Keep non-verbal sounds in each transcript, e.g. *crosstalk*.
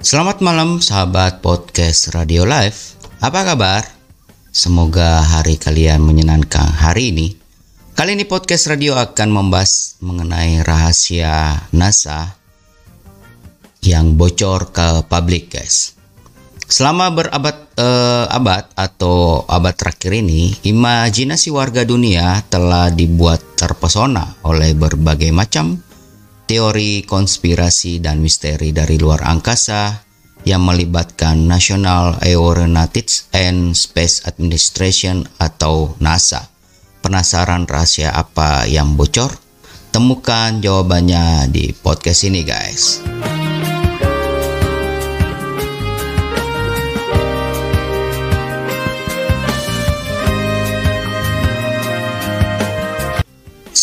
Selamat malam sahabat podcast Radio Live. Apa kabar? Semoga hari kalian menyenangkan hari ini. Kali ini podcast radio akan membahas mengenai rahasia NASA yang bocor ke publik, guys. Selama berabad-abad eh, atau abad terakhir ini, imajinasi warga dunia telah dibuat terpesona oleh berbagai macam teori konspirasi dan misteri dari luar angkasa yang melibatkan National Aeronautics and Space Administration atau NASA. Penasaran rahasia apa yang bocor? Temukan jawabannya di podcast ini guys.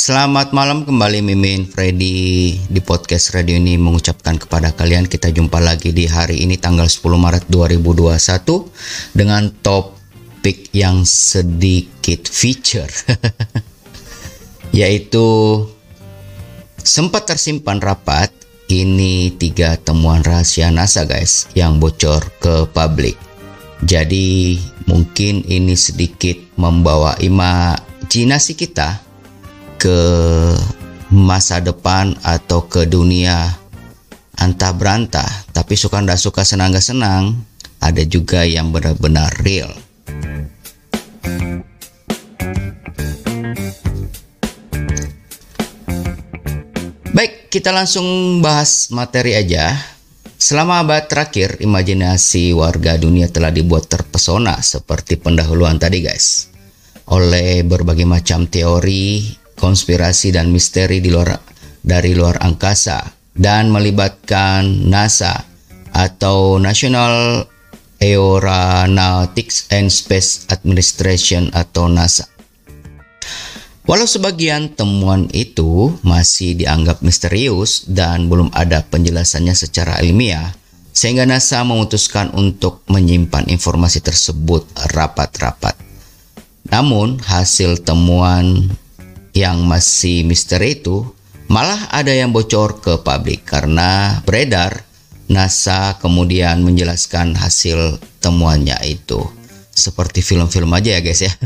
Selamat malam kembali Mimin Freddy di podcast radio ini mengucapkan kepada kalian kita jumpa lagi di hari ini tanggal 10 Maret 2021 dengan topik yang sedikit feature *laughs* yaitu sempat tersimpan rapat ini tiga temuan rahasia NASA guys yang bocor ke publik. Jadi mungkin ini sedikit membawa imajinasi kita ke masa depan atau ke dunia antah berantah tapi suka ndak suka senang gak senang ada juga yang benar-benar real Baik, kita langsung bahas materi aja. Selama abad terakhir, imajinasi warga dunia telah dibuat terpesona seperti pendahuluan tadi guys. Oleh berbagai macam teori konspirasi dan misteri di luar dari luar angkasa dan melibatkan NASA atau National Aeronautics and Space Administration atau NASA. Walau sebagian temuan itu masih dianggap misterius dan belum ada penjelasannya secara ilmiah, sehingga NASA memutuskan untuk menyimpan informasi tersebut rapat-rapat. Namun, hasil temuan yang masih misteri itu malah ada yang bocor ke publik karena beredar NASA kemudian menjelaskan hasil temuannya itu. Seperti film-film aja ya guys ya. *laughs*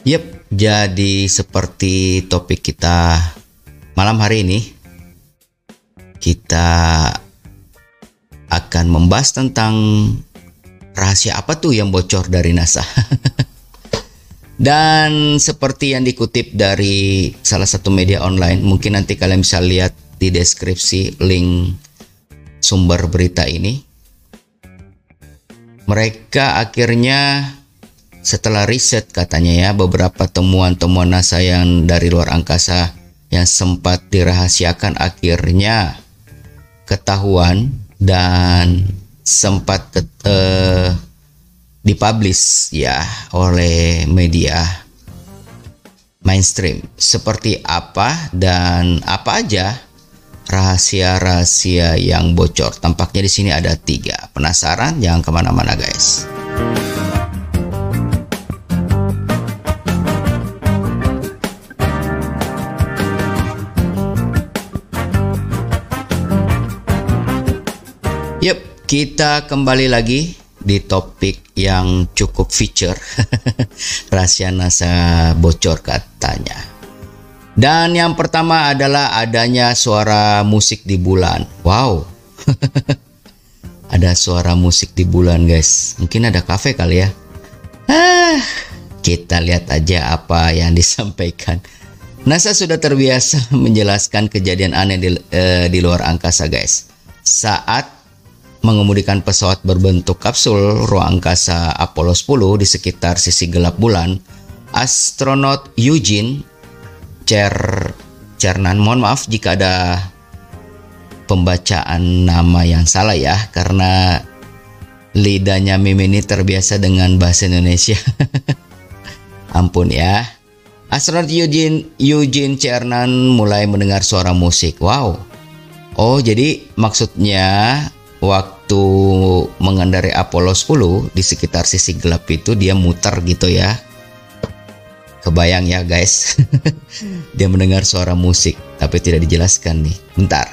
Yep, jadi seperti topik kita malam hari ini kita akan membahas tentang rahasia apa tuh yang bocor dari NASA. *laughs* Dan seperti yang dikutip dari salah satu media online, mungkin nanti kalian bisa lihat di deskripsi link sumber berita ini. Mereka akhirnya setelah riset katanya ya beberapa temuan-temuan NASA yang dari luar angkasa yang sempat dirahasiakan akhirnya ketahuan dan sempat uh, dipublish ya oleh media mainstream. Seperti apa dan apa aja rahasia-rahasia yang bocor. Tampaknya di sini ada tiga. Penasaran? Jangan ke mana-mana guys kita kembali lagi di topik yang cukup feature. *laughs* Rahasia NASA bocor katanya. Dan yang pertama adalah adanya suara musik di bulan. Wow. *laughs* ada suara musik di bulan, guys. Mungkin ada kafe kali ya. Ah, kita lihat aja apa yang *laughs* disampaikan. NASA sudah terbiasa menjelaskan kejadian aneh di, uh, di luar angkasa, guys. Saat mengemudikan pesawat berbentuk kapsul ruang angkasa Apollo 10 di sekitar sisi gelap bulan, astronot Eugene Cer Cernan, mohon maaf jika ada pembacaan nama yang salah ya, karena lidahnya Mim ini terbiasa dengan bahasa Indonesia. *laughs* Ampun ya. Astronot Eugene, Eugene Cernan mulai mendengar suara musik. Wow. Oh, jadi maksudnya waktu mengendarai Apollo 10 di sekitar sisi gelap itu dia muter gitu ya. kebayang ya guys. *laughs* dia mendengar suara musik, tapi tidak dijelaskan nih. Bentar.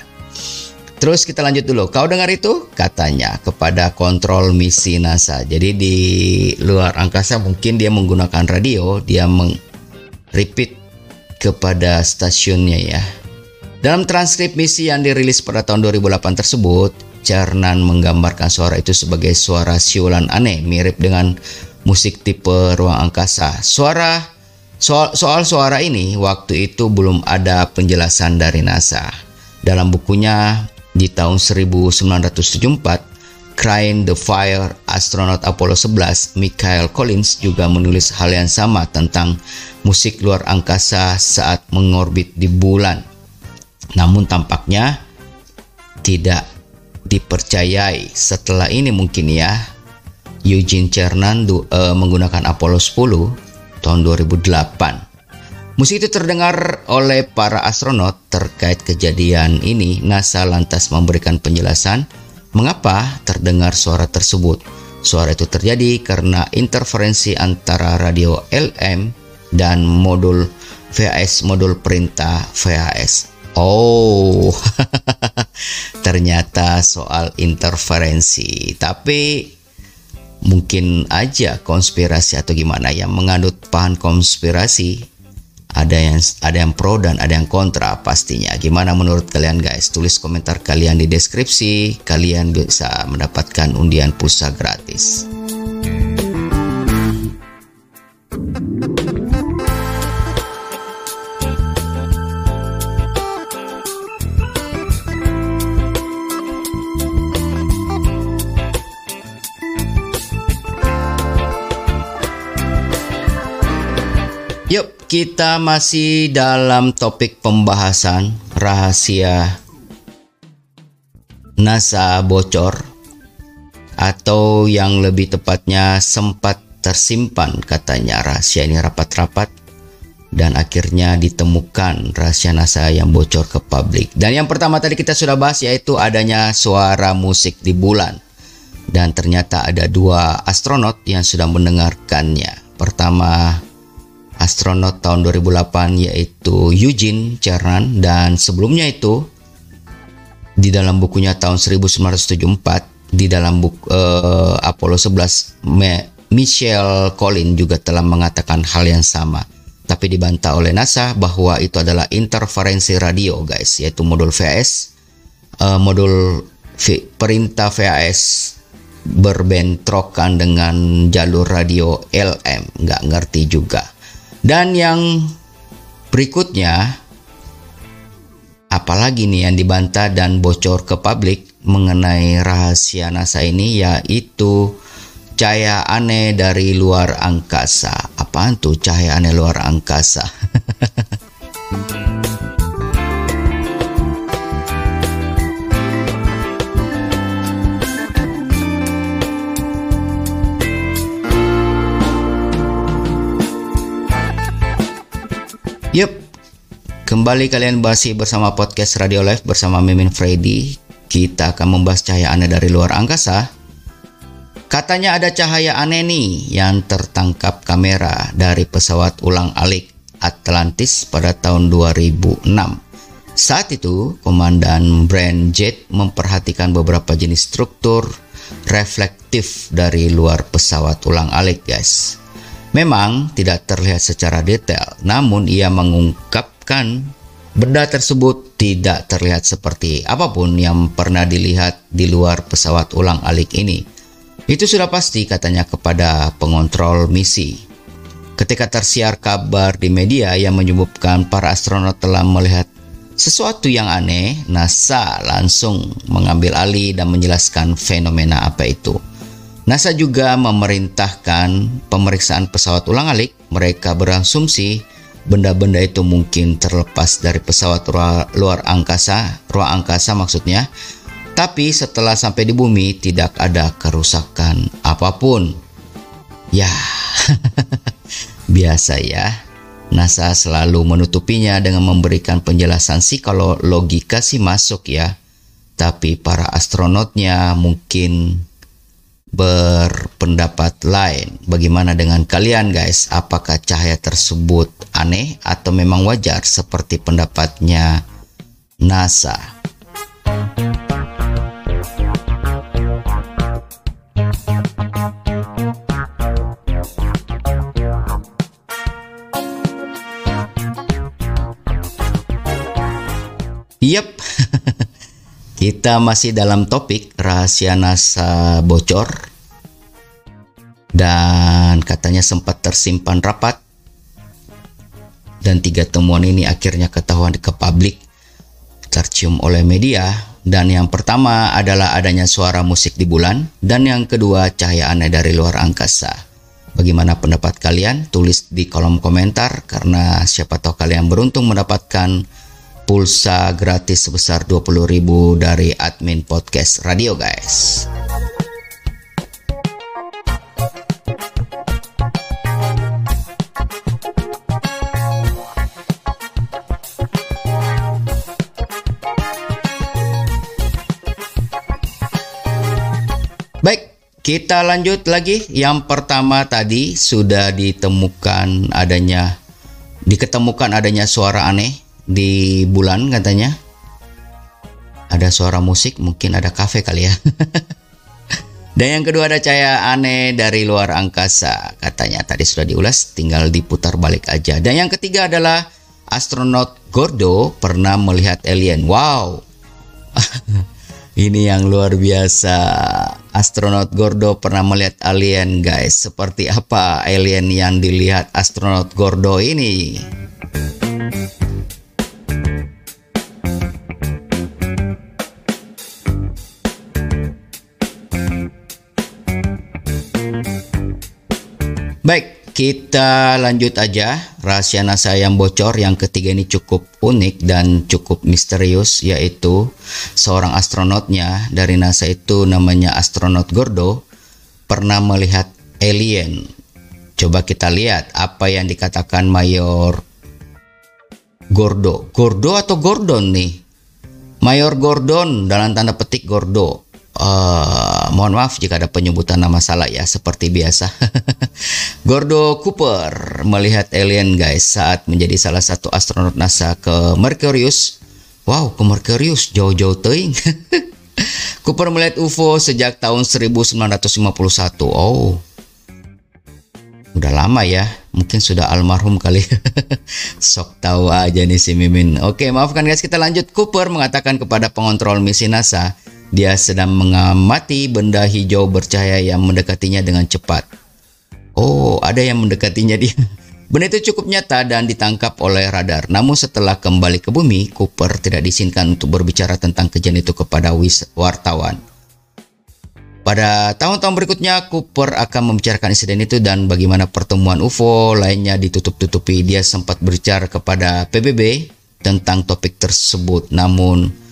Terus kita lanjut dulu. Kau dengar itu? Katanya kepada kontrol misi NASA. Jadi di luar angkasa mungkin dia menggunakan radio, dia meng repeat kepada stasiunnya ya. Dalam transkrip misi yang dirilis pada tahun 2008 tersebut, Cernan menggambarkan suara itu sebagai suara siulan aneh mirip dengan musik tipe ruang angkasa. Suara soal, soal suara ini waktu itu belum ada penjelasan dari NASA. Dalam bukunya di tahun 1974, Crying the Fire astronaut Apollo 11, Michael Collins juga menulis hal yang sama tentang musik luar angkasa saat mengorbit di bulan. Namun tampaknya tidak dipercayai. Setelah ini mungkin ya Eugene Cernan uh, menggunakan Apollo 10 tahun 2008. Musik itu terdengar oleh para astronot terkait kejadian ini. NASA lantas memberikan penjelasan mengapa terdengar suara tersebut. Suara itu terjadi karena interferensi antara radio LM dan modul VHS modul perintah VHS. Oh, *laughs* ternyata soal interferensi. Tapi mungkin aja konspirasi atau gimana yang menganut paham konspirasi ada yang ada yang pro dan ada yang kontra pastinya. Gimana menurut kalian guys? Tulis komentar kalian di deskripsi. Kalian bisa mendapatkan undian pulsa gratis. Yuk, kita masih dalam topik pembahasan rahasia NASA bocor atau yang lebih tepatnya sempat tersimpan katanya rahasia ini rapat-rapat dan akhirnya ditemukan rahasia NASA yang bocor ke publik. Dan yang pertama tadi kita sudah bahas yaitu adanya suara musik di bulan. Dan ternyata ada dua astronot yang sudah mendengarkannya. Pertama astronot tahun 2008 yaitu Eugene Cernan. Dan sebelumnya itu di dalam bukunya tahun 1974 di dalam buku uh, Apollo 11 Me Michelle Collins juga telah mengatakan hal yang sama. Tapi dibantah oleh NASA bahwa itu adalah interferensi radio guys yaitu modul VHS uh, modul v perintah VHS berbentrokan dengan jalur radio LM nggak ngerti juga dan yang berikutnya, apalagi nih yang dibantah dan bocor ke publik mengenai rahasia NASA ini yaitu cahaya aneh dari luar angkasa. Apaan tuh cahaya aneh luar angkasa? *laughs* kembali kalian masih bersama podcast Radio Live bersama Mimin Freddy. Kita akan membahas cahaya aneh dari luar angkasa. Katanya ada cahaya aneh nih yang tertangkap kamera dari pesawat ulang-alik Atlantis pada tahun 2006. Saat itu, Komandan Brand Jet memperhatikan beberapa jenis struktur reflektif dari luar pesawat ulang-alik, guys. Memang tidak terlihat secara detail, namun ia mengungkapkan benda tersebut tidak terlihat seperti apa pun yang pernah dilihat di luar pesawat ulang-alik ini. Itu sudah pasti katanya kepada pengontrol misi. Ketika tersiar kabar di media yang menyebutkan para astronot telah melihat sesuatu yang aneh, NASA langsung mengambil alih dan menjelaskan fenomena apa itu. NASA juga memerintahkan pemeriksaan pesawat ulang-alik. Mereka berasumsi benda-benda itu mungkin terlepas dari pesawat luar angkasa, ruang angkasa maksudnya. Tapi setelah sampai di bumi tidak ada kerusakan apa pun. Ya, *laughs* biasa ya. NASA selalu menutupinya dengan memberikan penjelasan sih kalau logika sih masuk ya. Tapi para astronotnya mungkin berpendapat lain. Bagaimana dengan kalian guys? Apakah cahaya tersebut aneh atau memang wajar seperti pendapatnya NASA? Yep, *laughs* kita masih dalam topik rahasia NASA bocor. Dan katanya sempat tersimpan rapat. Dan tiga temuan ini akhirnya ketahuan ke publik. Tercium oleh media. Dan yang pertama adalah adanya suara musik di bulan. Dan yang kedua cahaya aneh dari luar angkasa. Bagaimana pendapat kalian? Tulis di kolom komentar. Karena siapa tahu kalian beruntung mendapatkan pulsa gratis sebesar 20.000 dari admin podcast radio guys. Baik, kita lanjut lagi. Yang pertama tadi sudah ditemukan adanya diketemukan adanya suara aneh di bulan katanya ada suara musik mungkin ada kafe kali ya. *laughs* Dan yang kedua ada cahaya aneh dari luar angkasa katanya. Tadi sudah diulas tinggal diputar balik aja. Dan yang ketiga adalah astronot Gordo pernah melihat alien. Wow. *laughs* Ini yang luar biasa. Astronot Gordo pernah melihat alien guys. Seperti apa alien yang dilihat astronot Gordo ini Baik, kita lanjut aja. Rahasia NASA yang bocor yang ketiga ini cukup unik dan cukup misterius yaitu seorang astronotnya dari NASA itu namanya astronot Gordo pernah melihat alien. Coba kita lihat apa yang dikatakan Mayor Gordo. Gordo atau Gordon nih? Mayor Gordon dalam tanda petik Gordo Uh, mohon maaf jika ada penyebutan nama salah ya, seperti biasa. *laughs* Gordo Cooper melihat alien guys saat menjadi salah satu astronot NASA ke Mercurius. Wow, ke Mercurius jauh-jauh teing. *laughs* Cooper melihat UFO sejak tahun 1951. Oh, udah lama ya. Mungkin sudah almarhum kali. *laughs* Sok tahu aja nih si Mimin. Oke, maafkan guys, kita lanjut. Cooper mengatakan kepada pengontrol misi NASA dia sedang mengamati benda hijau bercahaya yang mendekatinya dengan cepat. Oh, ada yang mendekatinya dia. *laughs* Benda itu cukup nyata dan ditangkap oleh radar. Namun setelah kembali ke bumi, Cooper tidak diizinkan untuk berbicara tentang kejadian itu kepada wartawan. Pada tahun-tahun berikutnya, Cooper akan membicarakan insiden itu dan bagaimana pertemuan UFO lainnya ditutup-tutupi. Dia sempat berbicara kepada PBB tentang topik tersebut, namun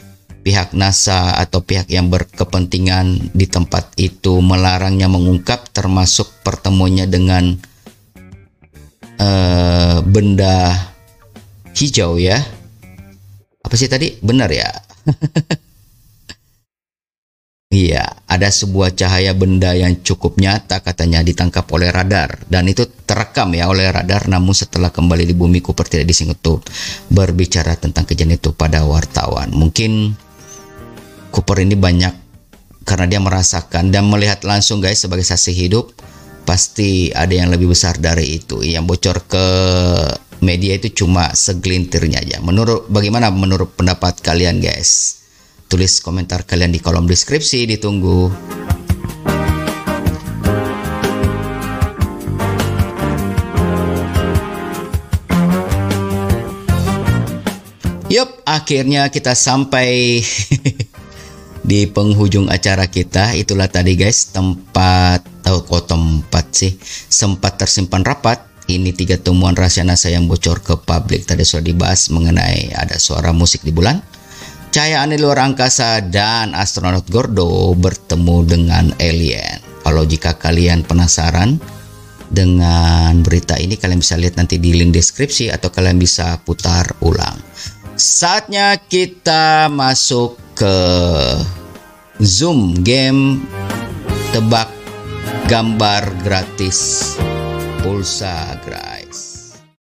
pihak NASA atau pihak yang berkepentingan di tempat itu melarangnya mengungkap termasuk pertemuannya dengan uh, benda hijau ya. Apa sih tadi? Benar ya? *laughs* Iya, ada sebuah cahaya benda yang cukup nyata katanya ditangkap oleh radar dan itu terekam ya oleh radar namun setelah kembali di bumi Cooper tidak disinggung untuk berbicara tentang kejadian itu pada wartawan. Mungkin Cooper ini banyak karena dia merasakan dan melihat langsung guys sebagai saksi hidup pasti ada yang lebih besar dari itu. Yang bocor ke media itu cuma segelintirnya aja. Menurut bagaimana menurut pendapat kalian guys? Tulis komentar kalian di kolom deskripsi ditunggu. Yup, akhirnya kita sampai *laughs* di penghujung acara kita itulah tadi guys tempat tahu kok tempat sih sempat tersimpan rapat. Ini tiga temuan rahasia NASA yang bocor ke publik. Tadi sudah dibahas mengenai ada suara musik di bulan. Cahaya aneh luar angkasa dan astronot Gordo bertemu dengan alien. Kalau jika kalian penasaran dengan berita ini kalian bisa lihat nanti di link deskripsi atau kalian bisa putar ulang saatnya kita masuk ke Zoom game tebak gambar gratis pulsa gratis